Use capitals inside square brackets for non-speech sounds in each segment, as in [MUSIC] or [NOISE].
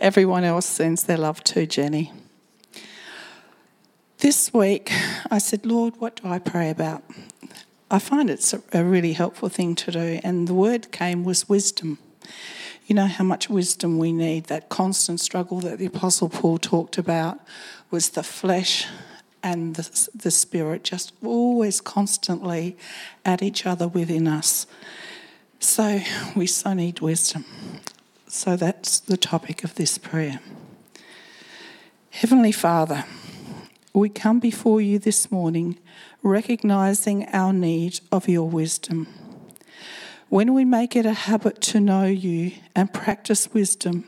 Everyone else sends their love to Jenny. This week, I said, Lord, what do I pray about? I find it's a really helpful thing to do, and the word came was wisdom. You know how much wisdom we need. That constant struggle that the Apostle Paul talked about was the flesh and the, the spirit just always constantly at each other within us. So we so need wisdom. So that's the topic of this prayer. Heavenly Father, we come before you this morning recognizing our need of your wisdom. When we make it a habit to know you and practice wisdom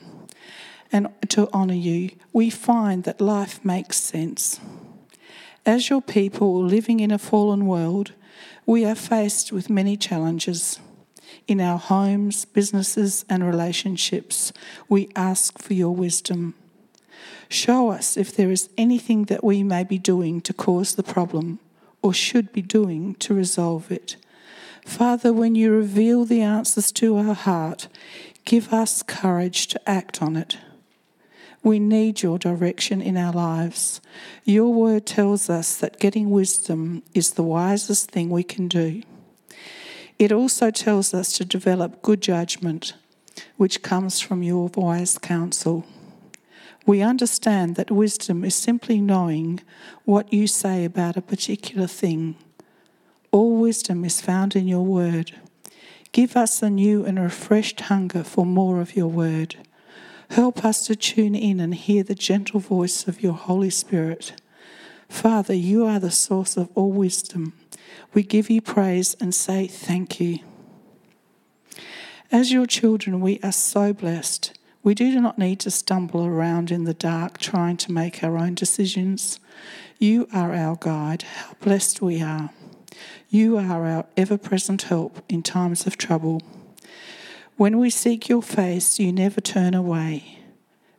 and to honour you, we find that life makes sense. As your people living in a fallen world, we are faced with many challenges. In our homes, businesses, and relationships, we ask for your wisdom. Show us if there is anything that we may be doing to cause the problem or should be doing to resolve it. Father, when you reveal the answers to our heart, give us courage to act on it. We need your direction in our lives. Your word tells us that getting wisdom is the wisest thing we can do. It also tells us to develop good judgment, which comes from your wise counsel. We understand that wisdom is simply knowing what you say about a particular thing all wisdom is found in your word. Give us a new and refreshed hunger for more of your word. Help us to tune in and hear the gentle voice of your Holy Spirit. Father, you are the source of all wisdom. We give you praise and say thank you. As your children, we are so blessed. We do not need to stumble around in the dark trying to make our own decisions. You are our guide. How blessed we are. You are our ever present help in times of trouble. When we seek your face, you never turn away.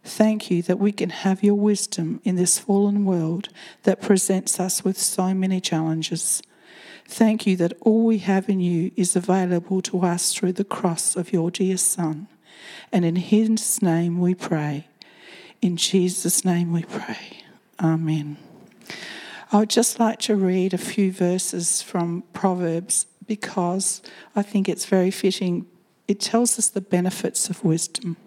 Thank you that we can have your wisdom in this fallen world that presents us with so many challenges. Thank you that all we have in you is available to us through the cross of your dear Son. And in his name we pray. In Jesus' name we pray. Amen. I would just like to read a few verses from Proverbs because I think it's very fitting. It tells us the benefits of wisdom.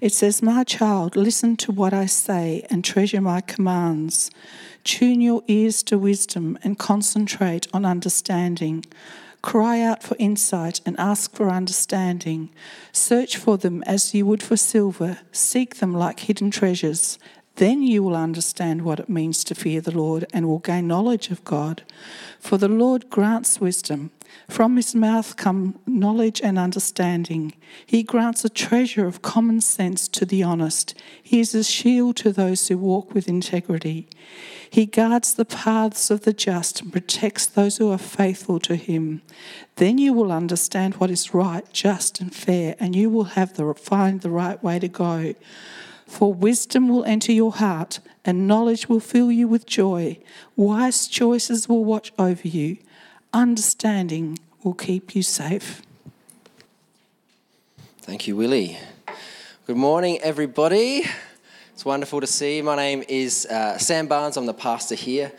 It says, My child, listen to what I say and treasure my commands. Tune your ears to wisdom and concentrate on understanding. Cry out for insight and ask for understanding. Search for them as you would for silver. Seek them like hidden treasures. Then you will understand what it means to fear the Lord and will gain knowledge of God. For the Lord grants wisdom. From his mouth come knowledge and understanding. He grants a treasure of common sense to the honest. He is a shield to those who walk with integrity. He guards the paths of the just and protects those who are faithful to him. Then you will understand what is right, just, and fair, and you will have the, find the right way to go. For wisdom will enter your heart, and knowledge will fill you with joy. Wise choices will watch over you, understanding will keep you safe. Thank you, Willie. Good morning, everybody. It's wonderful to see you. My name is uh, Sam Barnes. I'm the pastor here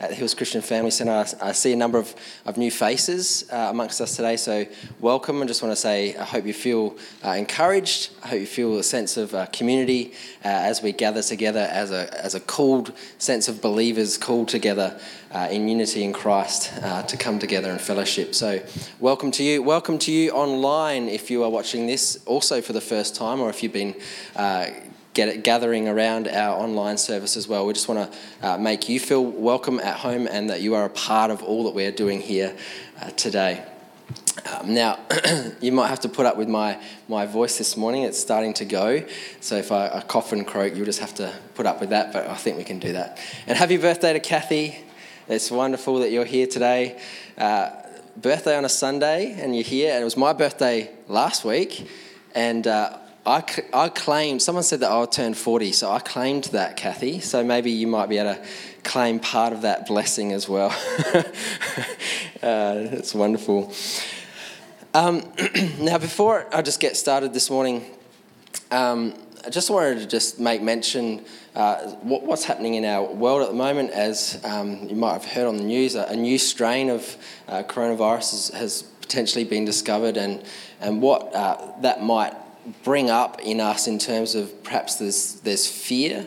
at the Hills Christian Family Centre. I, see a number of, of new faces uh, amongst us today, so welcome. I just want to say I hope you feel uh, encouraged. I hope you feel a sense of uh, community uh, as we gather together as a, as a called sense of believers called together uh, in unity in Christ uh, to come together in fellowship. So, welcome to you. Welcome to you online if you are watching this also for the first time or if you've been get, gathering around our online service as well. We just want to uh, make you feel welcome at home and that you are a part of all that we're doing here uh, today. Um, now, [CLEARS THROAT] you might have to put up with my, my voice this morning. It's starting to go. So if I, I, cough and croak, you'll just have to put up with that, but I think we can do that. And happy birthday to Kathy. It's wonderful that you're here today. Uh, birthday on a Sunday, and you're here. And it was my birthday last week. And uh, I, I claimed, someone said that I would turn 40, so I claimed that, Kathy. So maybe you might be able to claim part of that blessing as well. [LAUGHS] uh, it's wonderful. Um, [CLEARS THROAT] now, before I just get started this morning, um, I just wanted to just make mention uh, what, what's happening in our world at the moment. As um, you might have heard on the news, a, a new strain of uh, coronavirus has, has, potentially been discovered, and and what uh, that might bring up in us in terms of perhaps there's there's fear.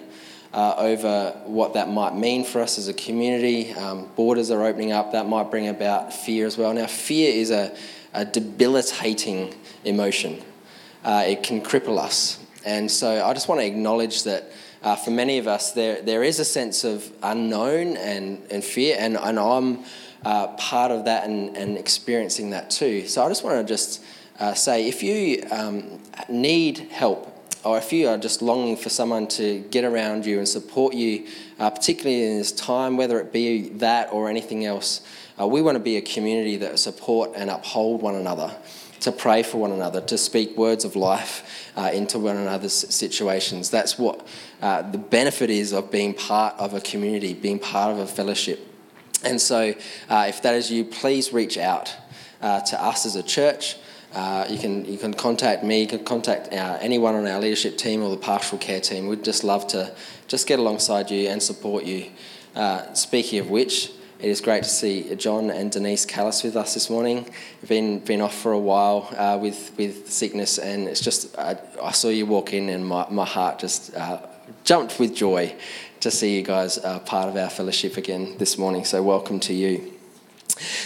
Uh, over what that might mean for us as a community. Um, borders are opening up, that might bring about fear as well. Now, fear is a, a debilitating emotion, uh, it can cripple us. And so I just want to acknowledge that uh, for many of us, there, there is a sense of unknown and, and fear, and, and I'm uh, part of that and, and experiencing that too. So I just want to just uh, say if you um, need help, or if you are just longing for someone to get around you and support you, uh, particularly in this time, whether it be that or anything else, uh, we want to be a community that support and uphold one another to pray for one another, to speak words of life uh, into one another's situations. That's what uh, the benefit is of being part of a community, being part of a fellowship. And so, uh, if that is you, please reach out uh, to us as a church. Uh, you can you can contact me. You can contact our, uh, anyone on our leadership team or the pastoral care team. We'd just love to just get alongside you and support you. speaking of which, it is great to see John and Denise Callis with us this morning. You've been, been off for a while uh, with, with sickness, and it's just, I, I, saw you walk in, and my, my heart just uh, jumped with joy to see you guys uh, part of our fellowship again this morning. So, welcome to you.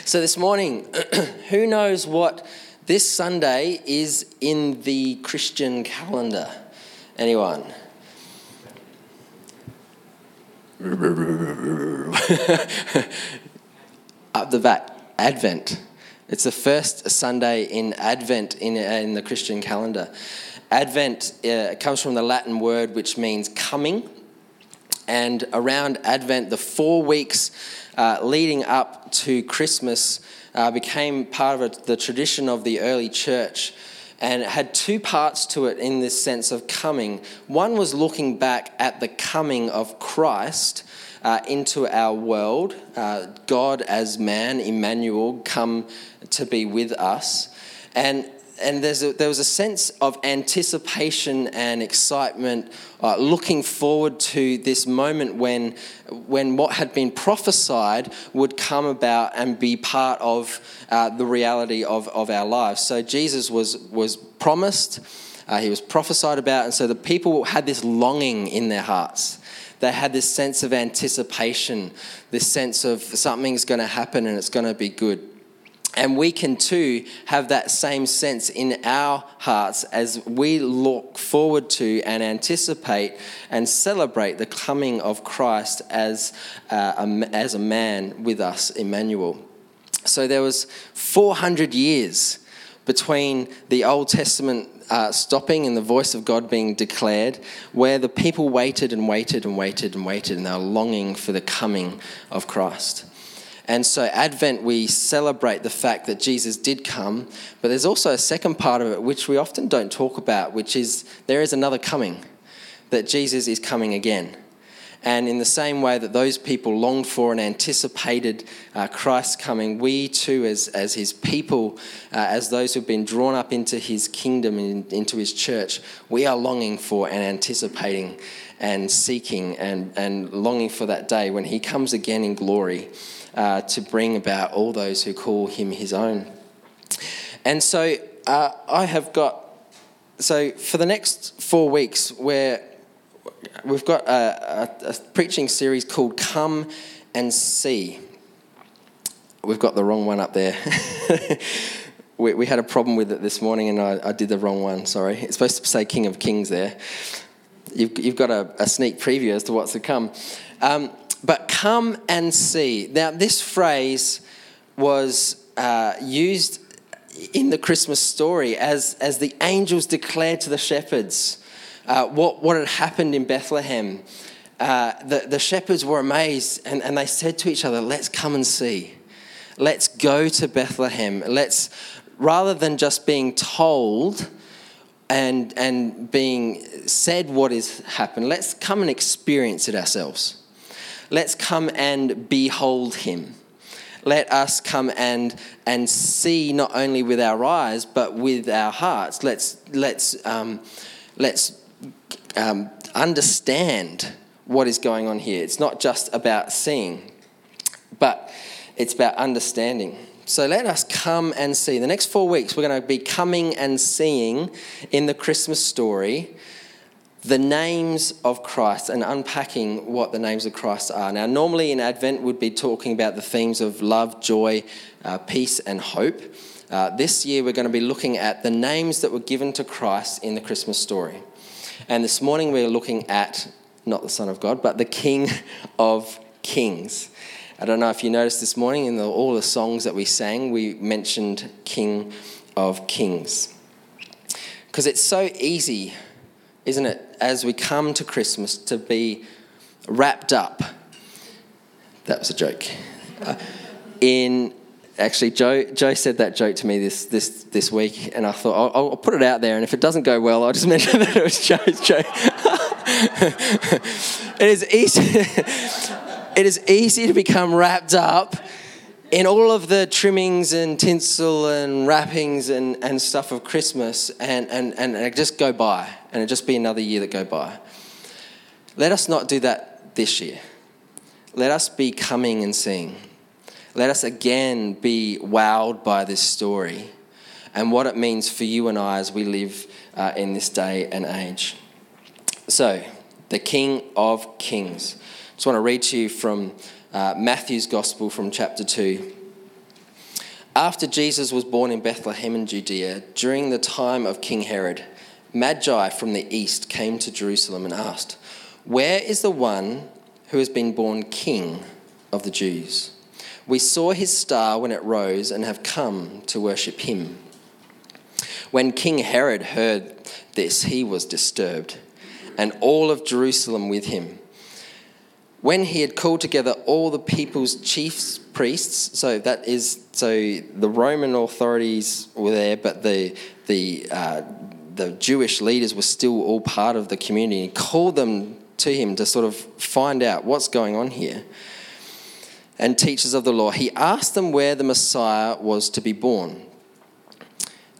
So, this morning, [CLEARS THROAT] who knows what this Sunday is in the Christian calendar? Anyone? [LAUGHS] Up the back, Advent. It's the first Sunday in Advent in, in the Christian calendar. Advent uh, comes from the Latin word which means coming. And around Advent, the four weeks uh, leading up to Christmas uh, became part of a, the tradition of the early church and it had two parts to it in this sense of coming. One was looking back at the coming of Christ uh, into our world, uh, God as man, Emmanuel, come to be with us. And and a, there was a sense of anticipation and excitement, uh, looking forward to this moment when, when what had been prophesied would come about and be part of uh, the reality of, of our lives. So Jesus was, was promised, uh, he was prophesied about, and so the people had this longing in their hearts. They had this sense of anticipation, this sense of something's going to happen and it's going to be good. And we can too have that same sense in our hearts as we look forward to and anticipate and celebrate the coming of Christ as, uh, a, as a man with us, Emmanuel. So there was 400 years between the Old Testament uh, stopping and the voice of God being declared, where the people waited and waited and waited and waited, and they were longing for the coming of Christ. And so, Advent, we celebrate the fact that Jesus did come, but there's also a second part of it which we often don't talk about, which is there is another coming, that Jesus is coming again. And in the same way that those people longed for and anticipated uh, Christ's coming, we too, as, as his people, uh, as those who've been drawn up into his kingdom and into his church, we are longing for and anticipating and seeking and, and longing for that day when he comes again in glory uh, to bring about all those who call him his own. And so uh, I have got, so for the next four weeks, where we've got a, a, a preaching series called Come and See. We've got the wrong one up there. [LAUGHS] we, we, had a problem with it this morning and I, I, did the wrong one, sorry. It's supposed to say King of Kings there. You've, you've got a, a, sneak preview as to what's to come. Um, but come and see. Now, this phrase was uh, used in the Christmas story as, as the angels declared to the shepherds uh, what, what had happened in Bethlehem. Uh, the, the shepherds were amazed and, and they said to each other, Let's come and see. Let's go to Bethlehem. Let's, rather than just being told and, and being said what has happened, let's come and experience it ourselves. Let's come and behold him. Let us come and, and see not only with our eyes, but with our hearts. Let's, let's um, let's um, understand what is going on here. It's not just about seeing, but it's about understanding. So let us come and see. The next four weeks, we're going to be coming and seeing in the Christmas story the names of Christ and unpacking what the names of Christ are. Now, normally in Advent, we'd be talking about the themes of love, joy, uh, peace, and hope. Uh, this year, we're going to be looking at the names that were given to Christ in the Christmas story. And this morning, we're looking at not the Son of God, but the King [LAUGHS] of Kings. I don't know if you noticed this morning in the, all the songs that we sang, we mentioned King of Kings. Because it's so easy, isn't it, as we come to Christmas to be wrapped up. That was a joke. Uh, in actually, Joe, Joe said that joke to me this, this, this week, and I thought I'll, I'll put it out there, and if it doesn't go well, I'll just [LAUGHS] mention that it was Joe's joke. [LAUGHS] it is easy. [LAUGHS] it is easy to become wrapped up in all of the trimmings and tinsel and wrappings and, and stuff of Christmas and, and, and just go by and it just be another year that go by. Let us not do that this year. Let us be coming and seeing. Let us again be wowed by this story and what it means for you and I as we live uh, in this day and age. So, the King of Kings. I just want to read to you from uh, Matthew's Gospel from chapter 2. After Jesus was born in Bethlehem in Judea, during the time of King Herod, Magi from the east came to Jerusalem and asked, Where is the one who has been born king of the Jews? We saw his star when it rose and have come to worship him. When King Herod heard this, he was disturbed, and all of Jerusalem with him. When he had called together all the people's chiefs, priests, so that is, so the Roman authorities were there, but the, the, uh, the Jewish leaders were still all part of the community. He called them to him to sort of find out what's going on here. And teachers of the law, he asked them where the Messiah was to be born.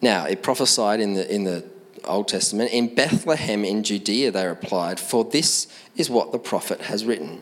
Now, it prophesied in the, in the Old Testament, in Bethlehem in Judea, they replied, For this is what the prophet has written.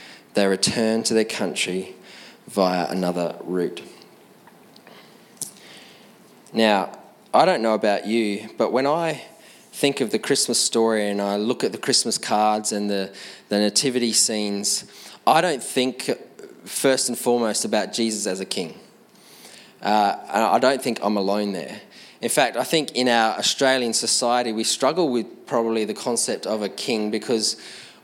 they returned to their country via another route. Now, I don't know about you, but when I think of the Christmas story and I look at the Christmas cards and the, the nativity scenes, I don't think first and foremost about Jesus as a king. Uh, I don't think I'm alone there. In fact, I think in our Australian society, we struggle with probably the concept of a king because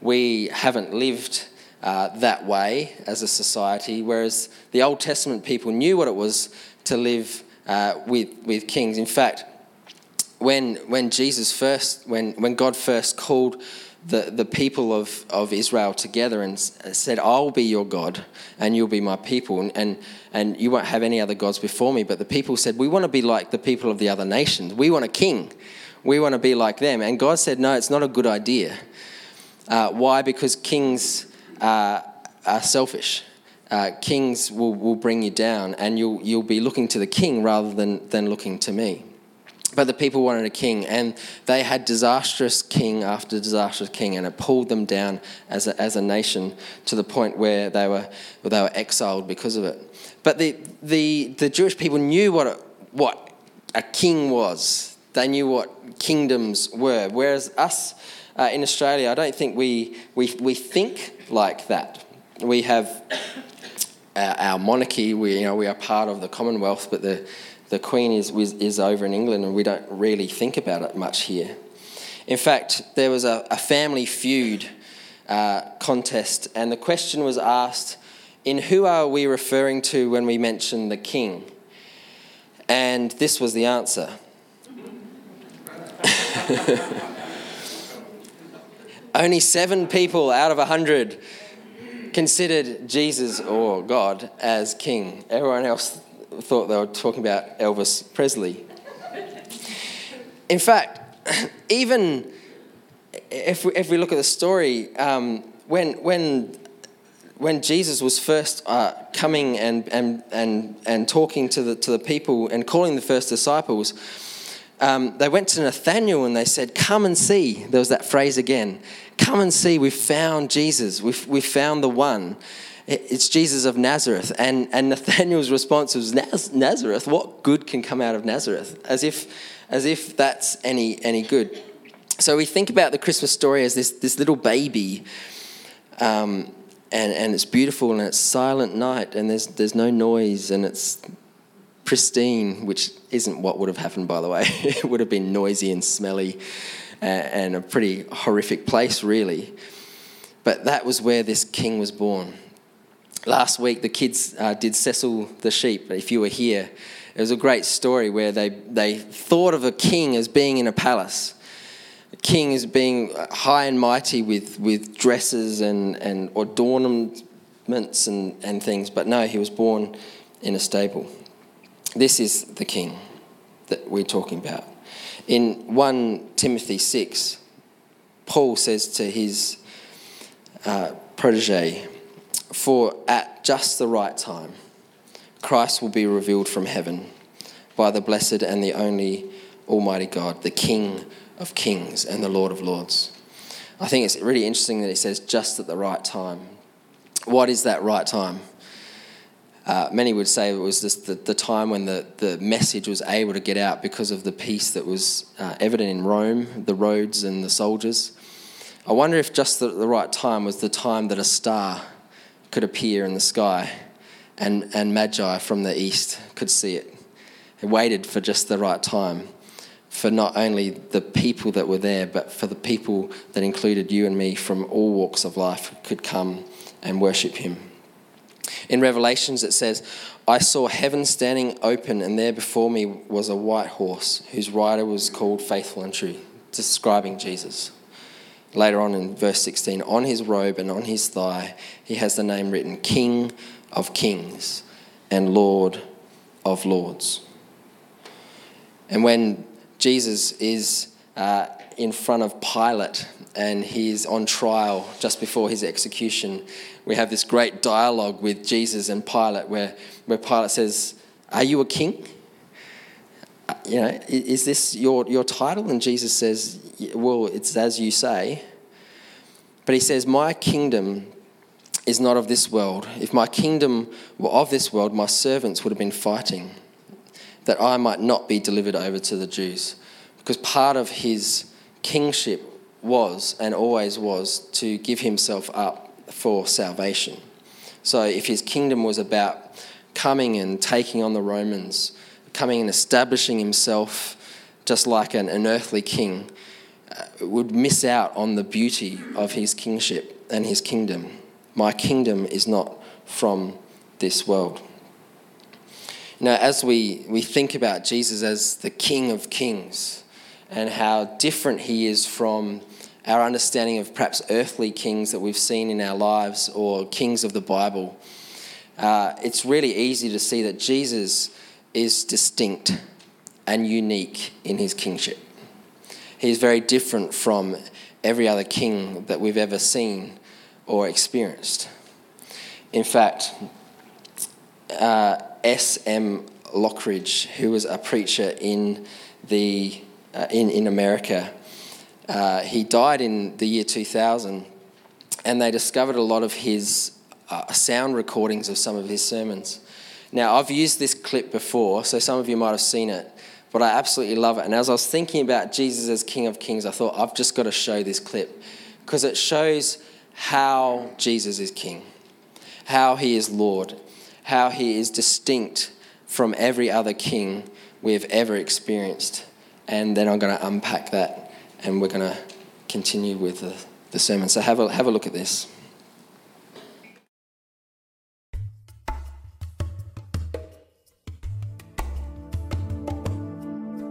we haven't lived uh, that way as a society, whereas the Old Testament people knew what it was to live uh, with, with kings. In fact, when, when Jesus first, when, when God first called the, the people of, of Israel together and said, I'll be your God and you'll be my people, and, and, and you won't have any other gods before me. But the people said, We want to be like the people of the other nations. We want a king. We want to be like them. And God said, No, it's not a good idea. Uh, why? Because kings uh, are selfish. Uh, kings will, will bring you down, and you'll, you'll be looking to the king rather than, than looking to me. But the people wanted a king, and they had disastrous king after disastrous king, and it pulled them down as a, as a nation to the point where they were, where they were exiled because of it. But the, the, the Jewish people knew what, a, what a king was. they knew what kingdoms were. Whereas us uh, in Australia, I don't think we, we, we think like that. We have our, our monarchy, we, you know, we are part of the Commonwealth, but the, the Queen is, is over in England and we don't really think about it much here. In fact, there was a, a family feud uh, contest, and the question was asked in who are we referring to when we mention the king? And this was the answer. [LAUGHS] Only seven people out of a hundred considered Jesus or God as king. Everyone else thought they were talking about Elvis Presley. In fact, [CLEARS THROAT] even if we, if we look at the story, um, when, when, when Jesus was first uh, coming and, and, and, and talking to the, to the people and calling the first disciples, um, they went to Nathanael and they said, Come and see. There was that phrase again Come and see. We've found Jesus. We've, we've found the one. It's Jesus of Nazareth. And, and Nathanael's response was, Nazareth? What good can come out of Nazareth? As if, as if that's any, any good. So we think about the Christmas story as this, this little baby. Um, and, and it's beautiful and it's silent night and there's, there's no noise and it's pristine, which isn't what would have happened, by the way. [LAUGHS] it would have been noisy and smelly and a pretty horrific place, really. But that was where this king was born. Last week, the kids uh, did Cecil the sheep. If you were here, it was a great story where they, they thought of a king as being in a palace. A king as being high and mighty with, with dresses and, and adornments and, and things, but no, he was born in a stable. This is the king that we're talking about. In 1 Timothy 6, Paul says to his uh, protege, For at just the right time, Christ will be revealed from heaven by the blessed and the only Almighty God, the King of kings and the Lord of lords. I think it's really interesting that he says just at the right time. What is that right time? Uh, many would say it was just the, the time when the, the message was able to get out because of the peace that was uh, evident in Rome, the roads and the soldiers. I wonder if just the, the right time was the time that a star could appear in the sky and, and Magi from the east could see it. It waited for just the right time for not only the people that were there, but for the people that included you and me from all walks of life could come and worship him. In Revelations, it says, I saw heaven standing open, and there before me was a white horse, whose rider was called Faithful and True, describing Jesus. Later on in verse 16, on his robe and on his thigh, he has the name written King of Kings and Lord of Lords. And when Jesus is uh, in front of Pilate and he's on trial just before his execution, we have this great dialogue with Jesus and Pilate where, where Pilate says, Are you a king? Uh, you know, is this your, your title? And Jesus says, Well, it's as you say. But he says, My kingdom is not of this world. If my kingdom were of this world, my servants would have been fighting that I might not be delivered over to the Jews. Because part of his kingship was and always was to give himself up for salvation. So if his kingdom was about coming and taking on the Romans, coming and establishing himself just like an, an earthly king, uh, would miss out on the beauty of his kingship and his kingdom. My kingdom is not from this world. Know, as we, we think about Jesus as the King of Kings and how different he is from our understanding of perhaps earthly kings that we've seen in our lives or kings of the Bible, uh, it's really easy to see that Jesus is distinct and unique in his kingship. He's very different from every other king that we've ever seen or experienced. In fact, uh, S.M. Lockridge, who was a preacher in, the, uh, in, in America. Uh, he died in the year 2000, and they discovered a lot of his uh, sound recordings of some of his sermons. Now, I've used this clip before, so some of you might have seen it, but I absolutely love it. And as I was thinking about Jesus as King of Kings, I thought, I've just got to show this clip because it shows how Jesus is King, how he is Lord, how he is distinct from every other king we've ever experienced. And then I'm going to unpack that and we're going to continue with the, the sermon. So have a, have a look at this.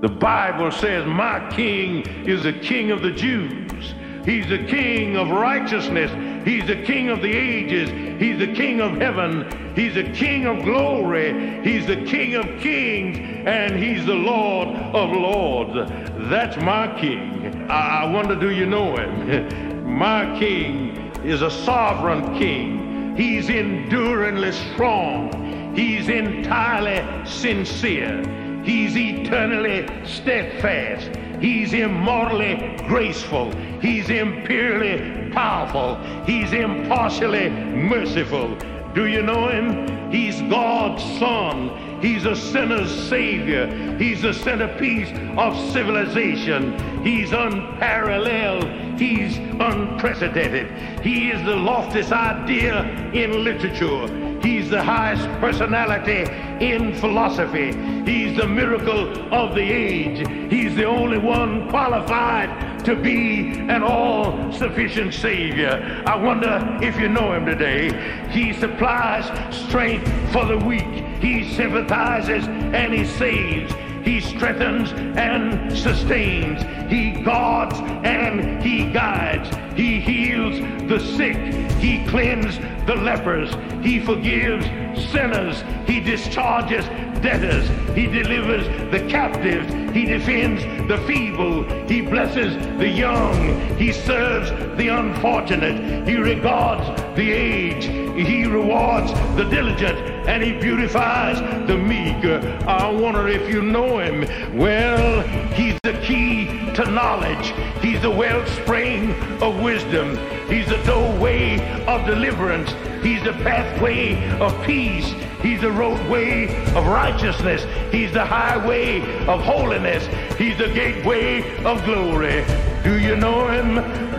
The Bible says, My king is the king of the Jews. He's the king of righteousness. He's the king of the ages. He's the king of heaven. He's the king of glory. He's the king of kings. And he's the Lord of lords. That's my king. I, I wonder, do you know him? [LAUGHS] my king is a sovereign king. He's enduringly strong. He's entirely sincere. He's eternally steadfast. He's immortally graceful. He's imperially powerful. He's impartially merciful. Do you know him? He's God's son. He's a sinner's savior. He's the centerpiece of civilization. He's unparalleled. He's unprecedented. He is the loftiest idea in literature. He's the highest personality in philosophy. He's the miracle of the age. He's the only one qualified to be an all sufficient Savior. I wonder if you know him today. He supplies strength for the weak, he sympathizes and he saves. He strengthens and sustains. He guards and he guides. He heals the sick. He cleanses the lepers. He forgives sinners. He discharges debtors. He delivers the captives. He defends the feeble. He blesses the young. He serves the unfortunate. He regards the aged. He rewards the diligent and he beautifies the meek. I wonder if you know him. Well, he's the key to knowledge. He's the wellspring of wisdom. He's the doorway of deliverance. He's the pathway of peace. He's the roadway of righteousness. He's the highway of holiness. He's the gateway of glory. Do you know him?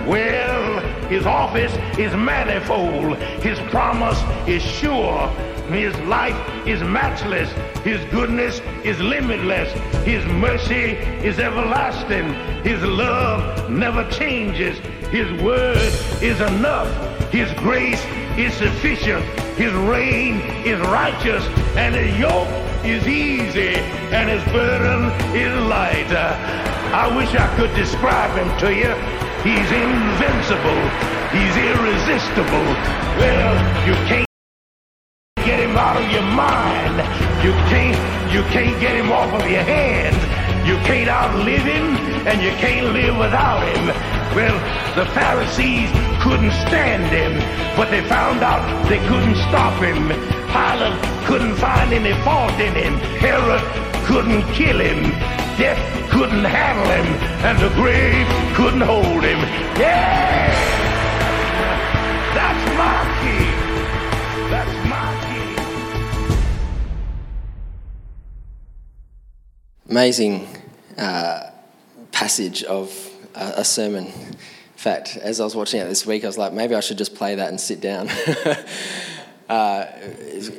Well, his office is manifold. His promise is sure. His life is matchless. His goodness is limitless. His mercy is everlasting. His love never changes. His word is enough. His grace is sufficient. His reign is righteous. And his yoke is easy. And his burden is light. I wish I could describe him to you. He's invincible. He's irresistible. Well, you can't him out of your mind. You can't you can't get him off of your hands. You can't outlive him and you can't live without him. Well, the Pharisees couldn't stand him, but they found out they couldn't stop him. Pilate couldn't find any fault in him. Herod couldn't kill him. Death couldn't handle him, and the grave couldn't hold him. Yeah! That's my king. Amazing uh, passage of uh, a sermon. In fact, as I was watching it this week, I was like, maybe I should just play that and sit down. [LAUGHS] uh,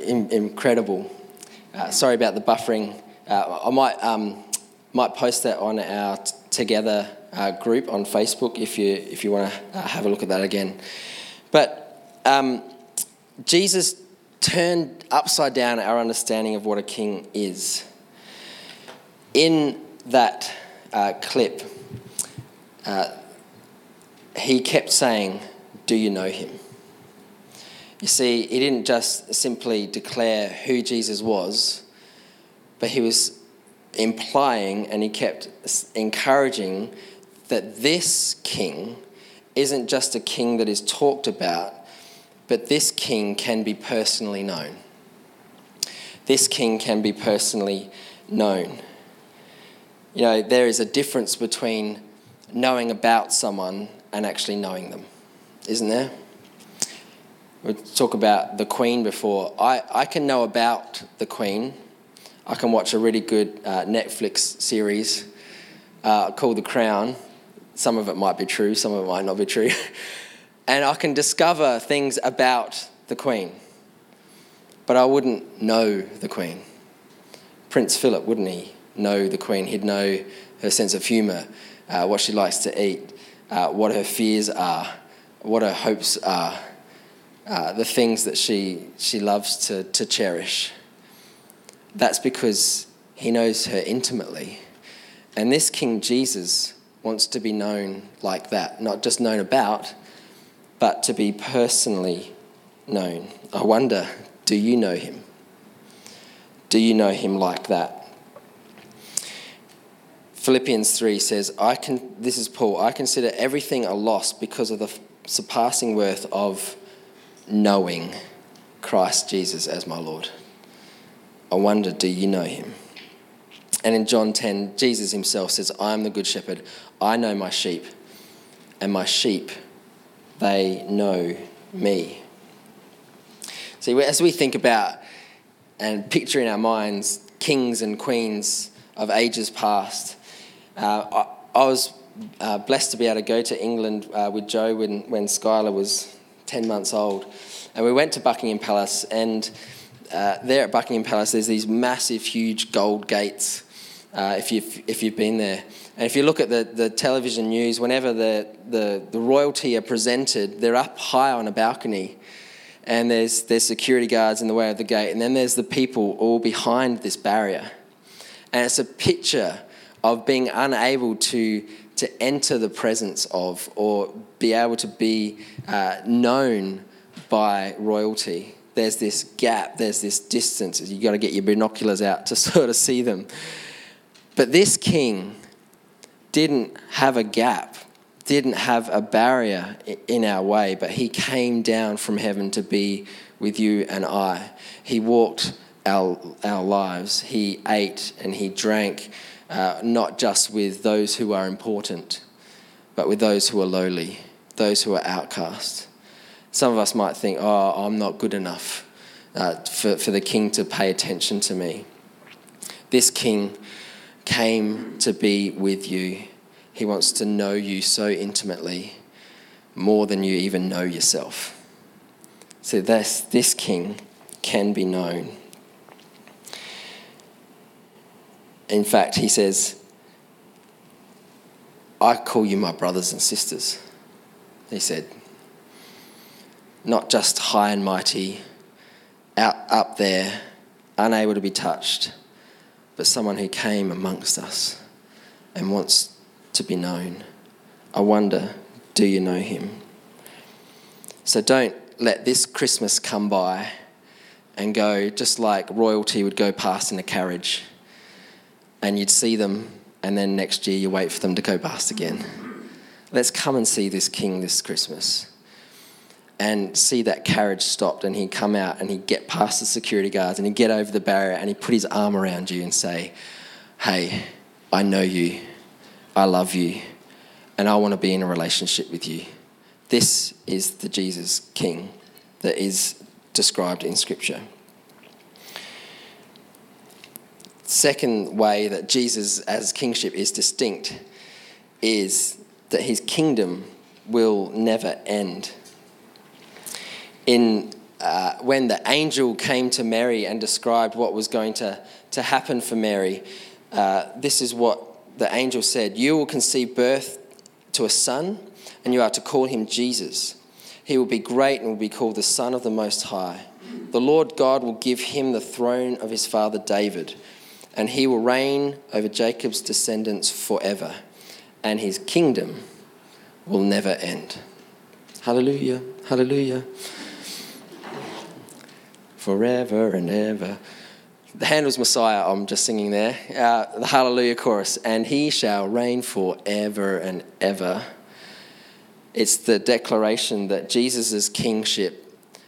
in- incredible. Uh, sorry about the buffering. Uh, I might um, might post that on our t- Together uh, group on Facebook if you if you want to uh, have a look at that again. But um, Jesus turned upside down our understanding of what a king is. In that uh, clip, uh, he kept saying, Do you know him? You see, he didn't just simply declare who Jesus was, but he was implying and he kept encouraging that this king isn't just a king that is talked about, but this king can be personally known. This king can be personally known. You know, there is a difference between knowing about someone and actually knowing them, isn't there? We talk about the Queen before. I, I can know about the Queen. I can watch a really good uh, Netflix series uh, called The Crown. Some of it might be true, some of it might not be true. [LAUGHS] and I can discover things about the Queen. But I wouldn't know the Queen. Prince Philip, wouldn't he know the Queen? He'd know her sense of humour, uh, what she likes to eat, uh, what her fears are, what her hopes are, uh, the things that she, she loves to, to cherish. That's because he knows her intimately. And this King Jesus wants to be known like that, not just known about, but to be personally known. I wonder, do you know him? Do you know him like that? Philippians 3 says, I can, this is Paul, I consider everything a loss because of the surpassing worth of knowing Christ Jesus as my Lord. I wonder, do you know him? And in John 10, Jesus himself says, I am the good shepherd. I know my sheep, and my sheep, they know me. See, as we think about and picture in our minds kings and queens of ages past, I, I, was uh, blessed to be able to go to England uh, with Joe when, when Skylar was 10 months old. And we went to Buckingham Palace, and uh, there at Buckingham Palace, there's these massive, huge gold gates. Uh, if you've if you've been there, and if you look at the, the television news, whenever the, the the royalty are presented, they're up high on a balcony, and there's there's security guards in the way of the gate, and then there's the people all behind this barrier, and it's a picture of being unable to to enter the presence of or be able to be uh, known by royalty there's this gap, there's this distance. You've got to get your binoculars out to [LAUGHS] sort of see them. But this king didn't have a gap, didn't have a barrier in our way, but he came down from heaven to be with you and I. He walked our, our lives, he ate and he drank, uh, not just with those who are important, but with those who are lowly, those who are outcast. Some of us might think, oh, I'm not good enough uh, for, for the king to pay attention to me. This king came to be with you. He wants to know you so intimately, more than you even know yourself. So this, this king can be known. In fact, he says, I call you my brothers and sisters. He said, not just high and mighty, out up there, unable to be touched, but someone who came amongst us and wants to be known. I wonder, do you know him? So don't let this Christmas come by and go just like royalty would go past in a carriage and you'd see them and then next year you wait for them to go past again. Let's come and see this king this Christmas and see that carriage stopped and he'd come out and he'd get past the security guards and he'd get over the barrier and he'd put his arm around you and say, Hey, I know you, I love you, and I want to be in a relationship with you. This is the Jesus King that is described in Scripture. Second way that Jesus as kingship is distinct is that his kingdom will never end in uh, when the angel came to Mary and described what was going to, to happen for Mary, uh, this is what the angel said You will conceive birth to a son, and you are to call him Jesus. He will be great and will be called the Son of the Most High. The Lord God will give him the throne of his father David, and he will reign over Jacob's descendants forever, and his kingdom will never end. Hallelujah, hallelujah forever and ever. The Handel's Messiah, I'm just singing there, uh, the Hallelujah chorus, and he shall reign forever and ever. It's the declaration that Jesus' kingship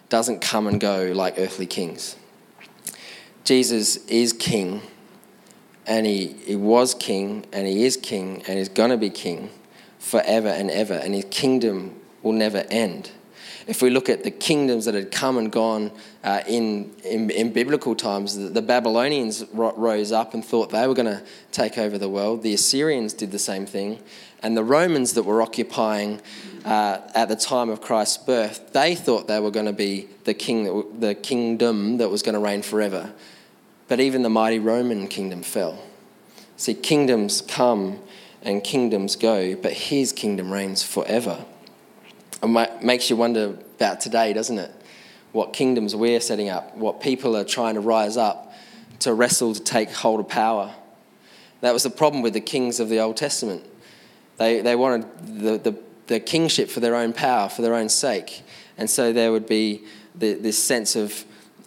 doesn't come and go like earthly kings. Jesus is king, and he, he was king, and he is king, and he's going to be king forever and ever, and his kingdom will never end. If we look at the kingdoms that had come and gone uh, in, in, in, biblical times, the, the Babylonians ro- rose up and thought they were going to take over the world. The Assyrians did the same thing. And the Romans that were occupying uh, at the time of Christ's birth, they thought they were going to be the, king, the kingdom that was going to reign forever. But even the mighty Roman kingdom fell. See, kingdoms come and kingdoms go, but his kingdom reigns forever. It makes you wonder about today, doesn't it? What kingdoms we're setting up, what people are trying to rise up to wrestle to take hold of power. That was the problem with the kings of the Old Testament. They, they wanted the, the, the kingship for their own power, for their own sake. And so there would be the, this sense of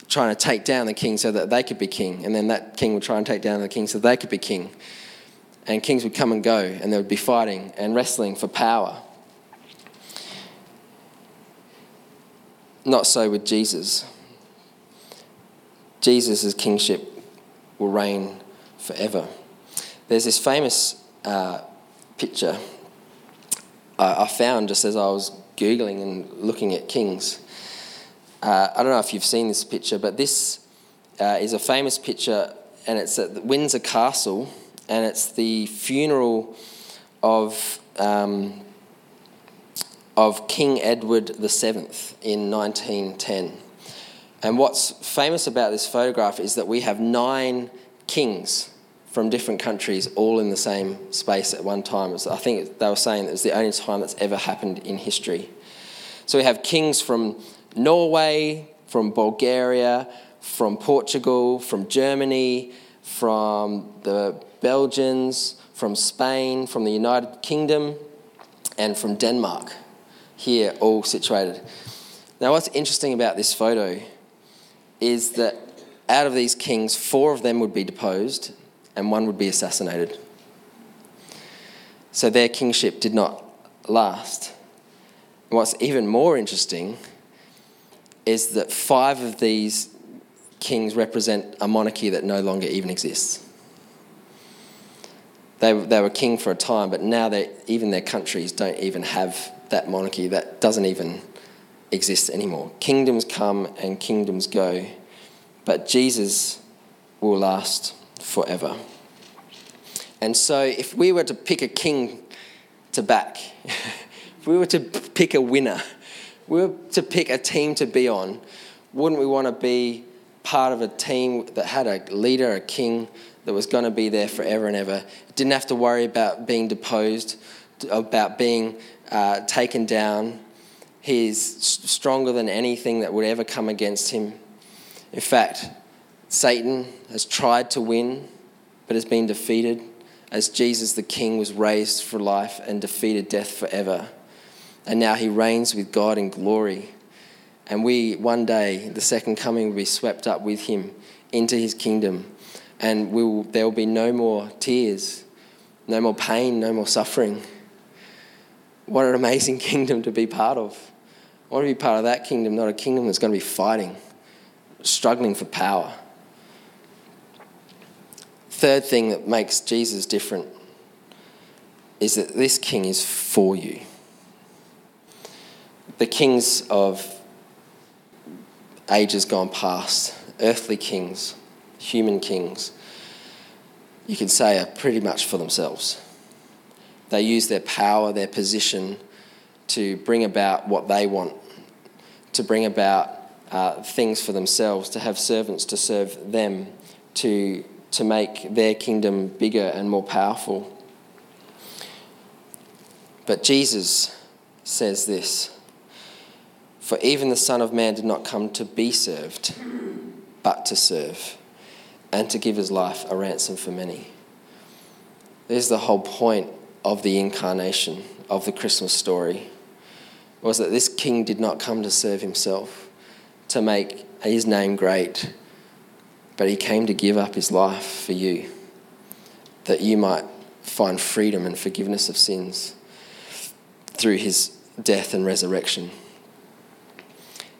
trying to take down the king so that they could be king. And then that king would try and take down the king so they could be king. And kings would come and go, and they would be fighting and wrestling for power. Not so with Jesus. Jesus' kingship will reign forever. There's this famous uh, picture I, I, found just as I was Googling and looking at kings. Uh, I don't know if you've seen this picture, but this uh, is a famous picture, and it's at Windsor Castle, and it's the funeral of um, of King Edward VII in 1910. And what's famous about this photograph is that we have nine kings from different countries all in the same space at one time. I think they were saying it was the only time that's ever happened in history. So we have kings from Norway, from Bulgaria, from Portugal, from Germany, from the Belgians, from Spain, from the United Kingdom, and from Denmark here, all situated. Now, what's interesting about this photo is that out of these kings, four of them would be deposed and one would be assassinated. So their kingship did not last. What's even more interesting is that five of these kings represent a monarchy that no longer even exists. They, they were king for a time, but now they, even their countries don't even have that monarchy that doesn't even exist anymore. Kingdoms come and kingdoms go, but Jesus will last forever. And so, if we were to pick a king to back, [LAUGHS] if we were to pick a winner, we were to pick a team to be on, wouldn't we want to be part of a team that had a leader, a king that was going to be there forever and ever? Didn't have to worry about being deposed, about being uh, taken down. He's stronger than anything that would ever come against him. In fact, Satan has tried to win, but has been defeated as Jesus the King was raised for life and defeated death forever. And now he reigns with God in glory. And we, one day, the second coming, will be swept up with him into his kingdom. And will, there will be no more tears, no more pain, no more suffering. What an amazing [LAUGHS] kingdom to be part of. I want to be part of that kingdom, not a kingdom that's going to be fighting, struggling for power. Third thing that makes Jesus different is that this king is for you. The kings of ages gone past, earthly kings, human kings, you can say are pretty much for themselves. They use their power, their position to bring about what they want, to bring about uh, things for themselves, to have servants to serve them, to, to make their kingdom bigger and more powerful. But Jesus says this For even the Son of Man did not come to be served, but to serve, and to give his life a ransom for many. There's the whole point of the incarnation of the Christmas story was that this king did not come to serve himself, to make his name great, but he came to give up his life for you, that you might find freedom and forgiveness of sins through his death and resurrection.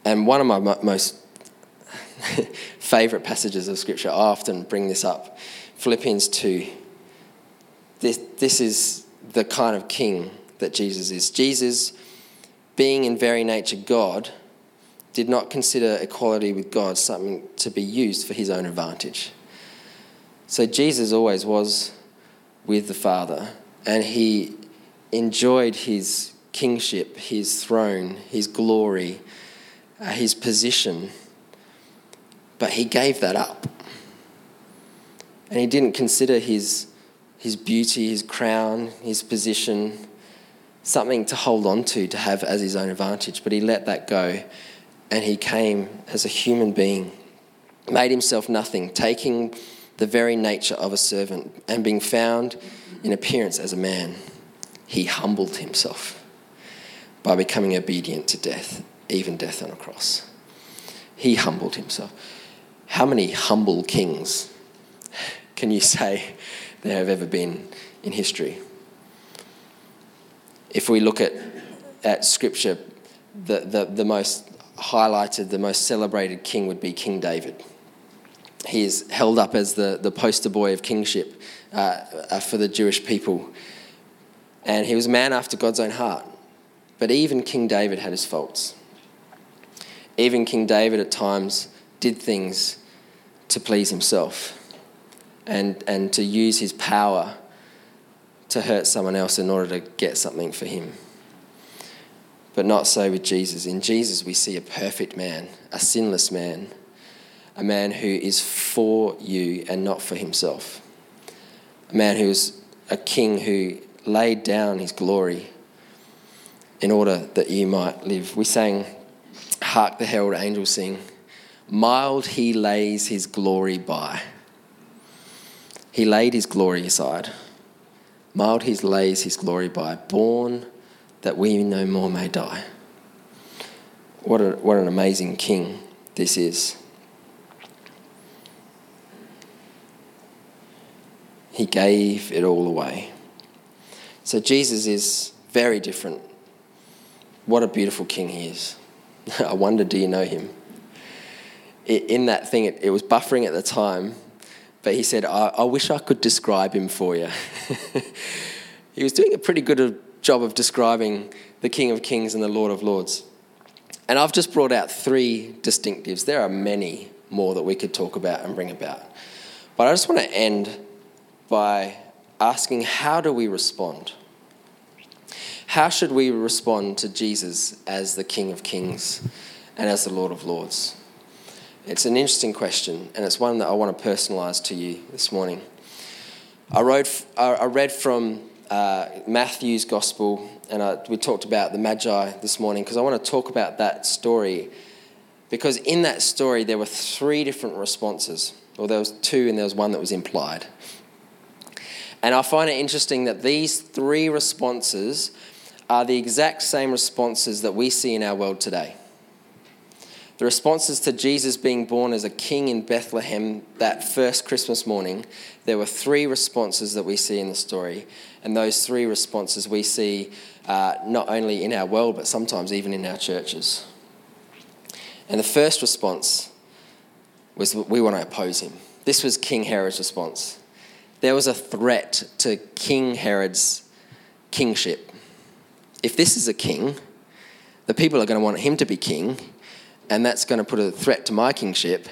And one of my most [LAUGHS] favorite passages of scripture, I often bring this up Philippians 2. This, this is the kind of king that Jesus is. Jesus being in very nature God, did not consider equality with God something to be used for his own advantage. So Jesus always was with the Father, and he enjoyed his kingship, his throne, his glory, uh, his position, but he gave that up. And he didn't consider his, his beauty, his crown, his position something to hold on to, to have as his own advantage, but he let that go and he came as a human being, made himself nothing, taking the very nature of a servant and being found in appearance as a man. He humbled himself by becoming obedient to death, even death on a cross. He humbled himself. How many humble kings can you say there have ever been in history? If we look at, at scripture, the, the, the most highlighted, the most celebrated king would be King David. He is held up as the, the poster boy of kingship uh, for the Jewish people. And he was a man after God's own heart. But even King David had his faults. Even King David at times did things to please himself and, and to use his power to hurt someone else in order to get something for him. But not so with Jesus. In Jesus, we see a perfect man, a sinless man, a man who is for you and not for himself, a man who is a king who laid down his glory in order that you might live. We sang, Hark the herald angels sing, mild he lays his glory by. He laid his glory aside. Mild he lays his glory by, born that we no more may die. What, a, what an amazing king this is. He gave it all away. So Jesus is very different. What a beautiful king he is. [LAUGHS] I wonder, do you know him? In that thing, it, was buffering at the time, but he said, I, I wish I could describe him for you. [LAUGHS] he was doing a pretty good job of describing the King of Kings and the Lord of Lords. And I've just brought out three distinctives. There are many more that we could talk about and bring about. But I just want to end by asking how do we respond? How should we respond to Jesus as the King of Kings and as the Lord of Lords? It's an interesting question, and it's one that I want to personalize to you this morning. I, wrote, I read from uh, Matthew's Gospel, and I, we talked about the Magi this morning because I want to talk about that story. Because in that story, there were three different responses. Well, there was two, and there was one that was implied. And I find it interesting that these three responses are the exact same responses that we see in our world today. The responses to Jesus being born as a king in Bethlehem that first Christmas morning, there were three responses that we see in the story. And those three responses we see uh, not only in our world, but sometimes even in our churches. And the first response was we want to oppose him. This was King Herod's response. There was a threat to King Herod's kingship. If this is a king, the people are going to want him to be king, and that's going to put a threat to my kingship.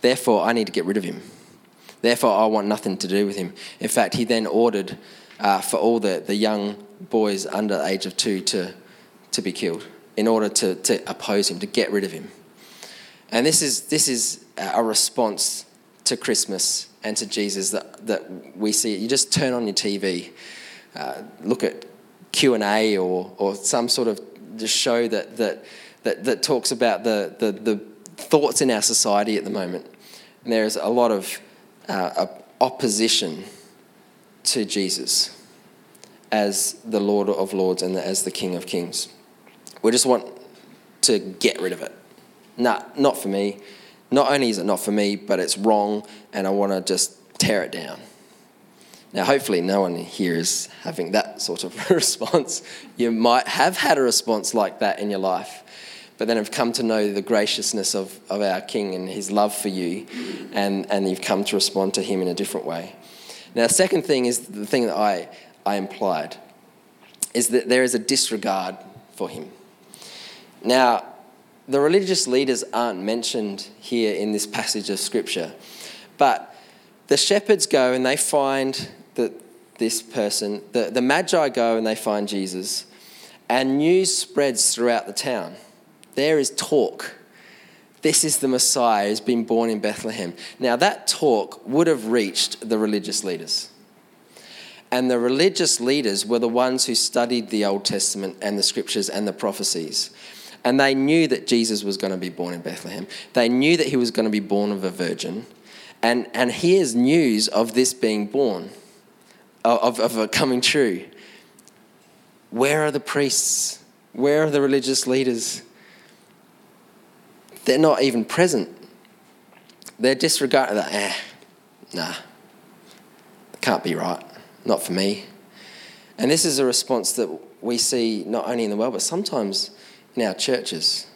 Therefore, I need to get rid of him. Therefore, I want nothing to do with him. In fact, he then ordered uh, for all the, the young boys under the age of two to, to be killed in order to, to oppose him, to get rid of him. And this is, this is a response to Christmas and to Jesus that, that we see. You just turn on your TV, uh, look at Q&A or, or some sort of show that, that, that, that talks about the, the, the thoughts in our society at the moment. And there's a lot of uh, opposition to Jesus as the Lord of Lords and as the King of Kings. We just want to get rid of it. Nah, not for me. Not only is it not for me, but it's wrong, and I want to just tear it down. Now, hopefully, no one here is having that sort of [LAUGHS] response. You might have had a response like that in your life, but then have come to know the graciousness of, of our King and his love for you, and, and you've come to respond to him in a different way. Now, the second thing is the thing that I, I implied is that there is a disregard for him. Now, the religious leaders aren't mentioned here in this passage of Scripture, but the shepherds go and they find that this person, the, the Magi go and they find Jesus, and news spreads throughout the town. There is talk. This is the Messiah who's been born in Bethlehem. Now, that talk would have reached the religious leaders. And the religious leaders were the ones who studied the Old Testament and the scriptures and the prophecies. And they knew that Jesus was going to be born in Bethlehem. They knew that he was going to be born of a virgin. And, and here's news of this being born, of, of coming true. Where are the priests? Where are the religious leaders? They're not even present. They're disregarding that. Eh, nah, can't be right. Not for me. And this is a response that we see not only in the world, but sometimes in our churches.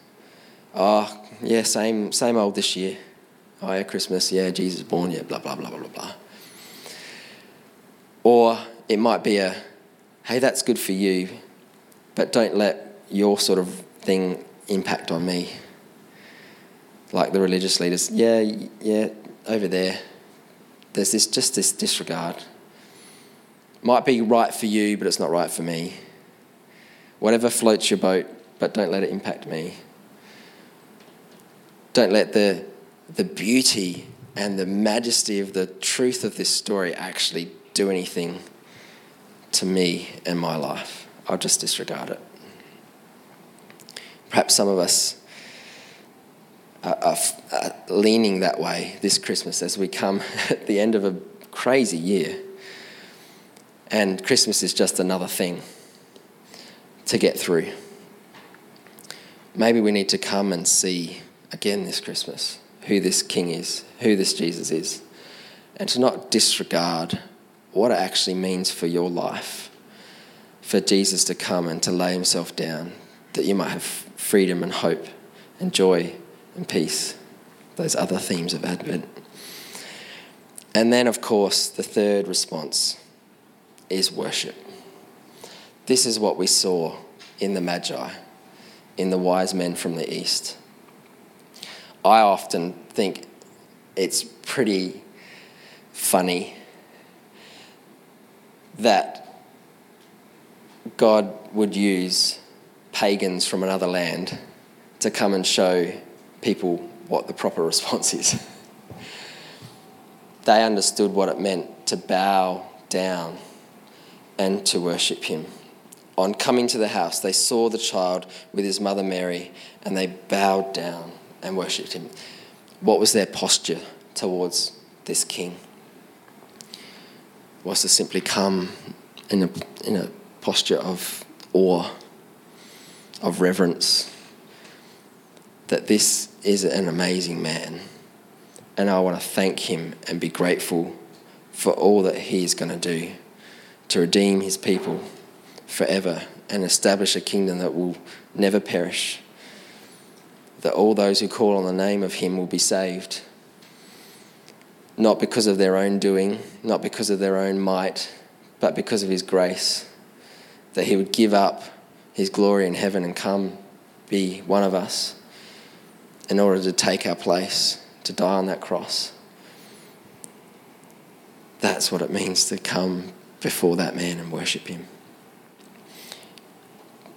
Oh, yeah, same, same old this year. Oh, yeah, Christmas, yeah, Jesus born, yeah, blah, blah, blah, blah, blah. Or it might be a, hey, that's good for you, but don't let your sort of thing impact on me. Like the religious leaders, yeah, yeah, over there. There's this just this disregard. Might be right for you, but it's not right for me. Whatever floats your boat, but don't let it impact me. Don't let the, the beauty and the majesty of the truth of this story actually do anything to me and my life. I'll just disregard it. Perhaps some of us are, are, are leaning that way this Christmas as we come [LAUGHS] at the end of a crazy year. And Christmas is just another thing to get through. Maybe we need to come and see again this Christmas who this King is, who this Jesus is, and to not disregard what it actually means for your life for Jesus to come and to lay himself down, that you might have freedom and hope and joy and peace. Those other themes of Advent. And then, of course, the third response is worship. This is what we saw in the Magi, in the wise men from the East. I often think it's pretty funny that God would use pagans from another land to come and show people what the proper [LAUGHS] response is. they understood what it meant to bow down and to worship him. On coming to the house, they saw the child with his mother Mary and they bowed down and worshipped him. What was their posture towards this king? Was to simply come in a, in a posture of awe, of reverence, that this is an amazing man. And I want to thank him and be grateful for all that he is going to do to redeem his people forever and establish a kingdom that will never perish. That all those who call on the name of him will be saved. Not because of their own doing, not because of their own might, but because of his grace. That he would give up his glory in heaven and come be one of us in order to take our place, to die on that cross. That's what it means to come before that man and worship him.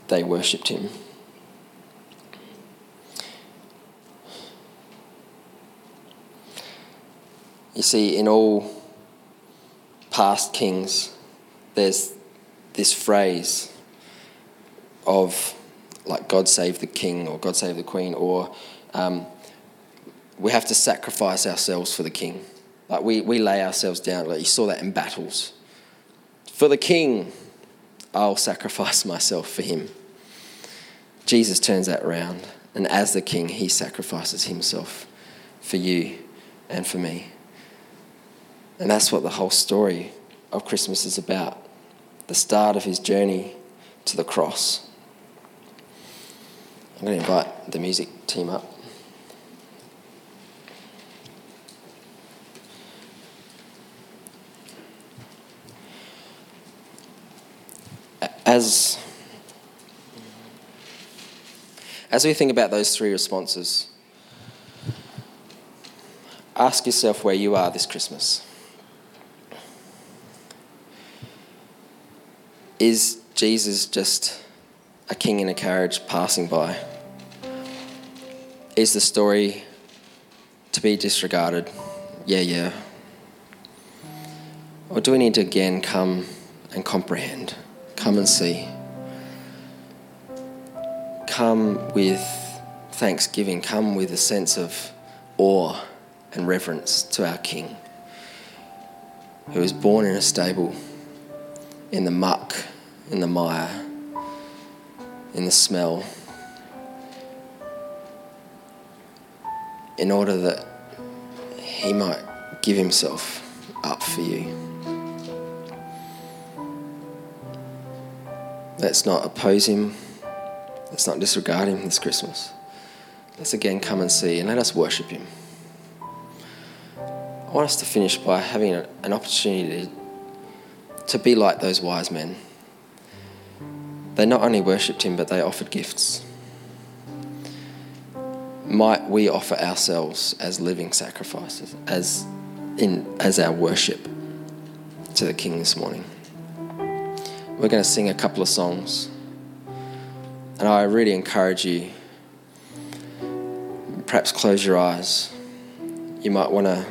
They worshipped him. You see, in all past kings, there's this phrase of like God save the king or God save the queen, or um, we have to sacrifice ourselves for the king. Like we, we lay ourselves down. Like you saw that in battles. For the king, I'll sacrifice [LAUGHS] myself for him. Jesus turns that around, and as the king, he sacrifices himself for you and for me. And that's what the whole story of Christmas is about the start of his journey to the cross. I'm going to invite the music team up. as As we think about those three responses, ask yourself where you are this Christmas. Is Jesus just a king in a carriage passing by? Is the story to be disregarded? Yeah, yeah. Or do we need to again come and comprehend? Come and see. Come with thanksgiving, come with a sense of awe and reverence to our King, who was born in a stable, in the muck, in the mire, in the smell, in order that he might give himself up for you. Let's not oppose him. Let's not disregard him this Christmas. Let's again come and see and let us worship him. I want us to finish by having an opportunity to be like those wise men. They not only worshipped him, but they offered gifts. Might we offer ourselves as living sacrifices, as, in, as our worship to the King this morning? We're going to sing a couple of songs. And I really encourage you, perhaps close your eyes. You might want to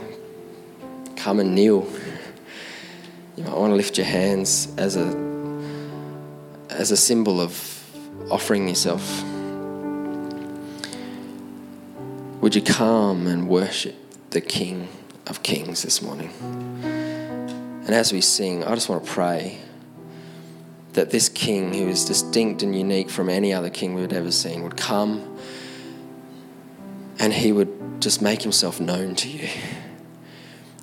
come and kneel. You might want to lift your hands as a, as a symbol of offering yourself. Would you come and worship the King of Kings this morning? And as we sing, I just want to pray that this king, who is distinct and unique from any other king we've ever seen, would come and he would just make himself known to you.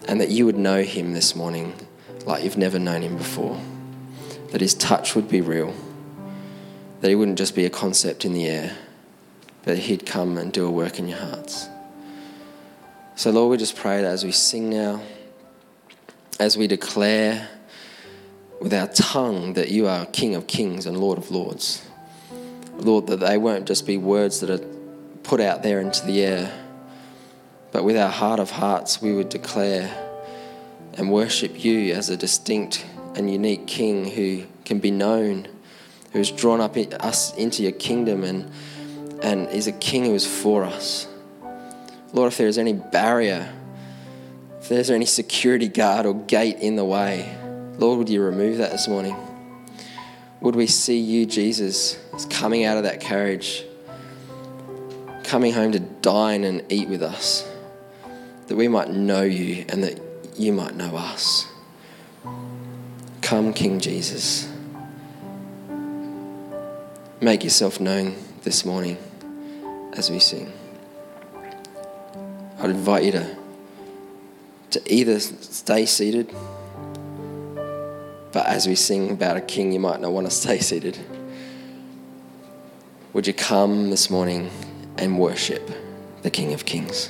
And that you would know him this morning like you've never known him before. That his touch would be real. That he wouldn't just be a concept in the air, but he'd come and do a work in your hearts. So, Lord, we just pray that as we sing now, as we declare with our tongue that you are King of kings and Lord of lords. Lord, that they won't just be words that are put out there into the air, but with our heart of hearts, we would declare and worship you as a distinct and unique King who can be known, who has drawn up us into your kingdom and, and is a King who is for us. Lord, if there is any barrier, if there's any security guard or gate in the way, Lord, would you remove that this morning? Would we see you, Jesus, coming out of that carriage, coming home to dine and eat with us, that we might know you and that you might know us? Come, King Jesus. Make yourself known this morning as we sing. I'd invite you to, to either stay seated but as we sing about a king, you might not want to [LAUGHS] stay seated. Would you come this morning and worship the King of Kings?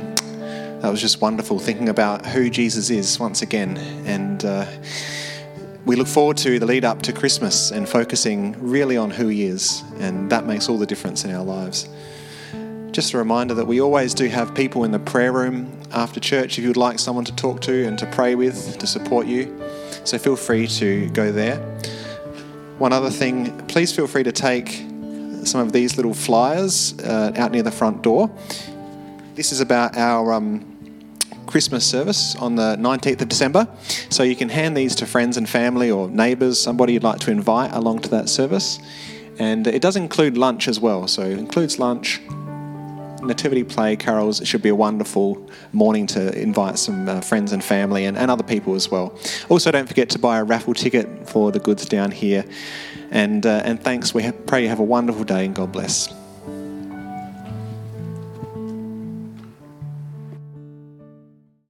that was just wonderful thinking about who Jesus is once again. And uh, we look forward to the lead up to Christmas and focusing really on who he is. And that makes all the difference in our lives. Just a reminder that we always do have people in the prayer room after church if you would like someone to talk to and to pray with, to support you. So feel free to go there. One other thing, please feel free to take some of these little flyers uh, out near the front door. This is about our um, Christmas service on the 19th of December. So you can hand these to friends and family or neighbours, somebody you'd like to invite along to that service. And it does include lunch as well. So it includes lunch, nativity play, carols. It should be a wonderful morning to invite some uh, friends and family and, and other people as well. Also, don't forget to buy a raffle ticket for the goods down here. And, uh, and thanks. We ha- pray you have a wonderful day and God bless.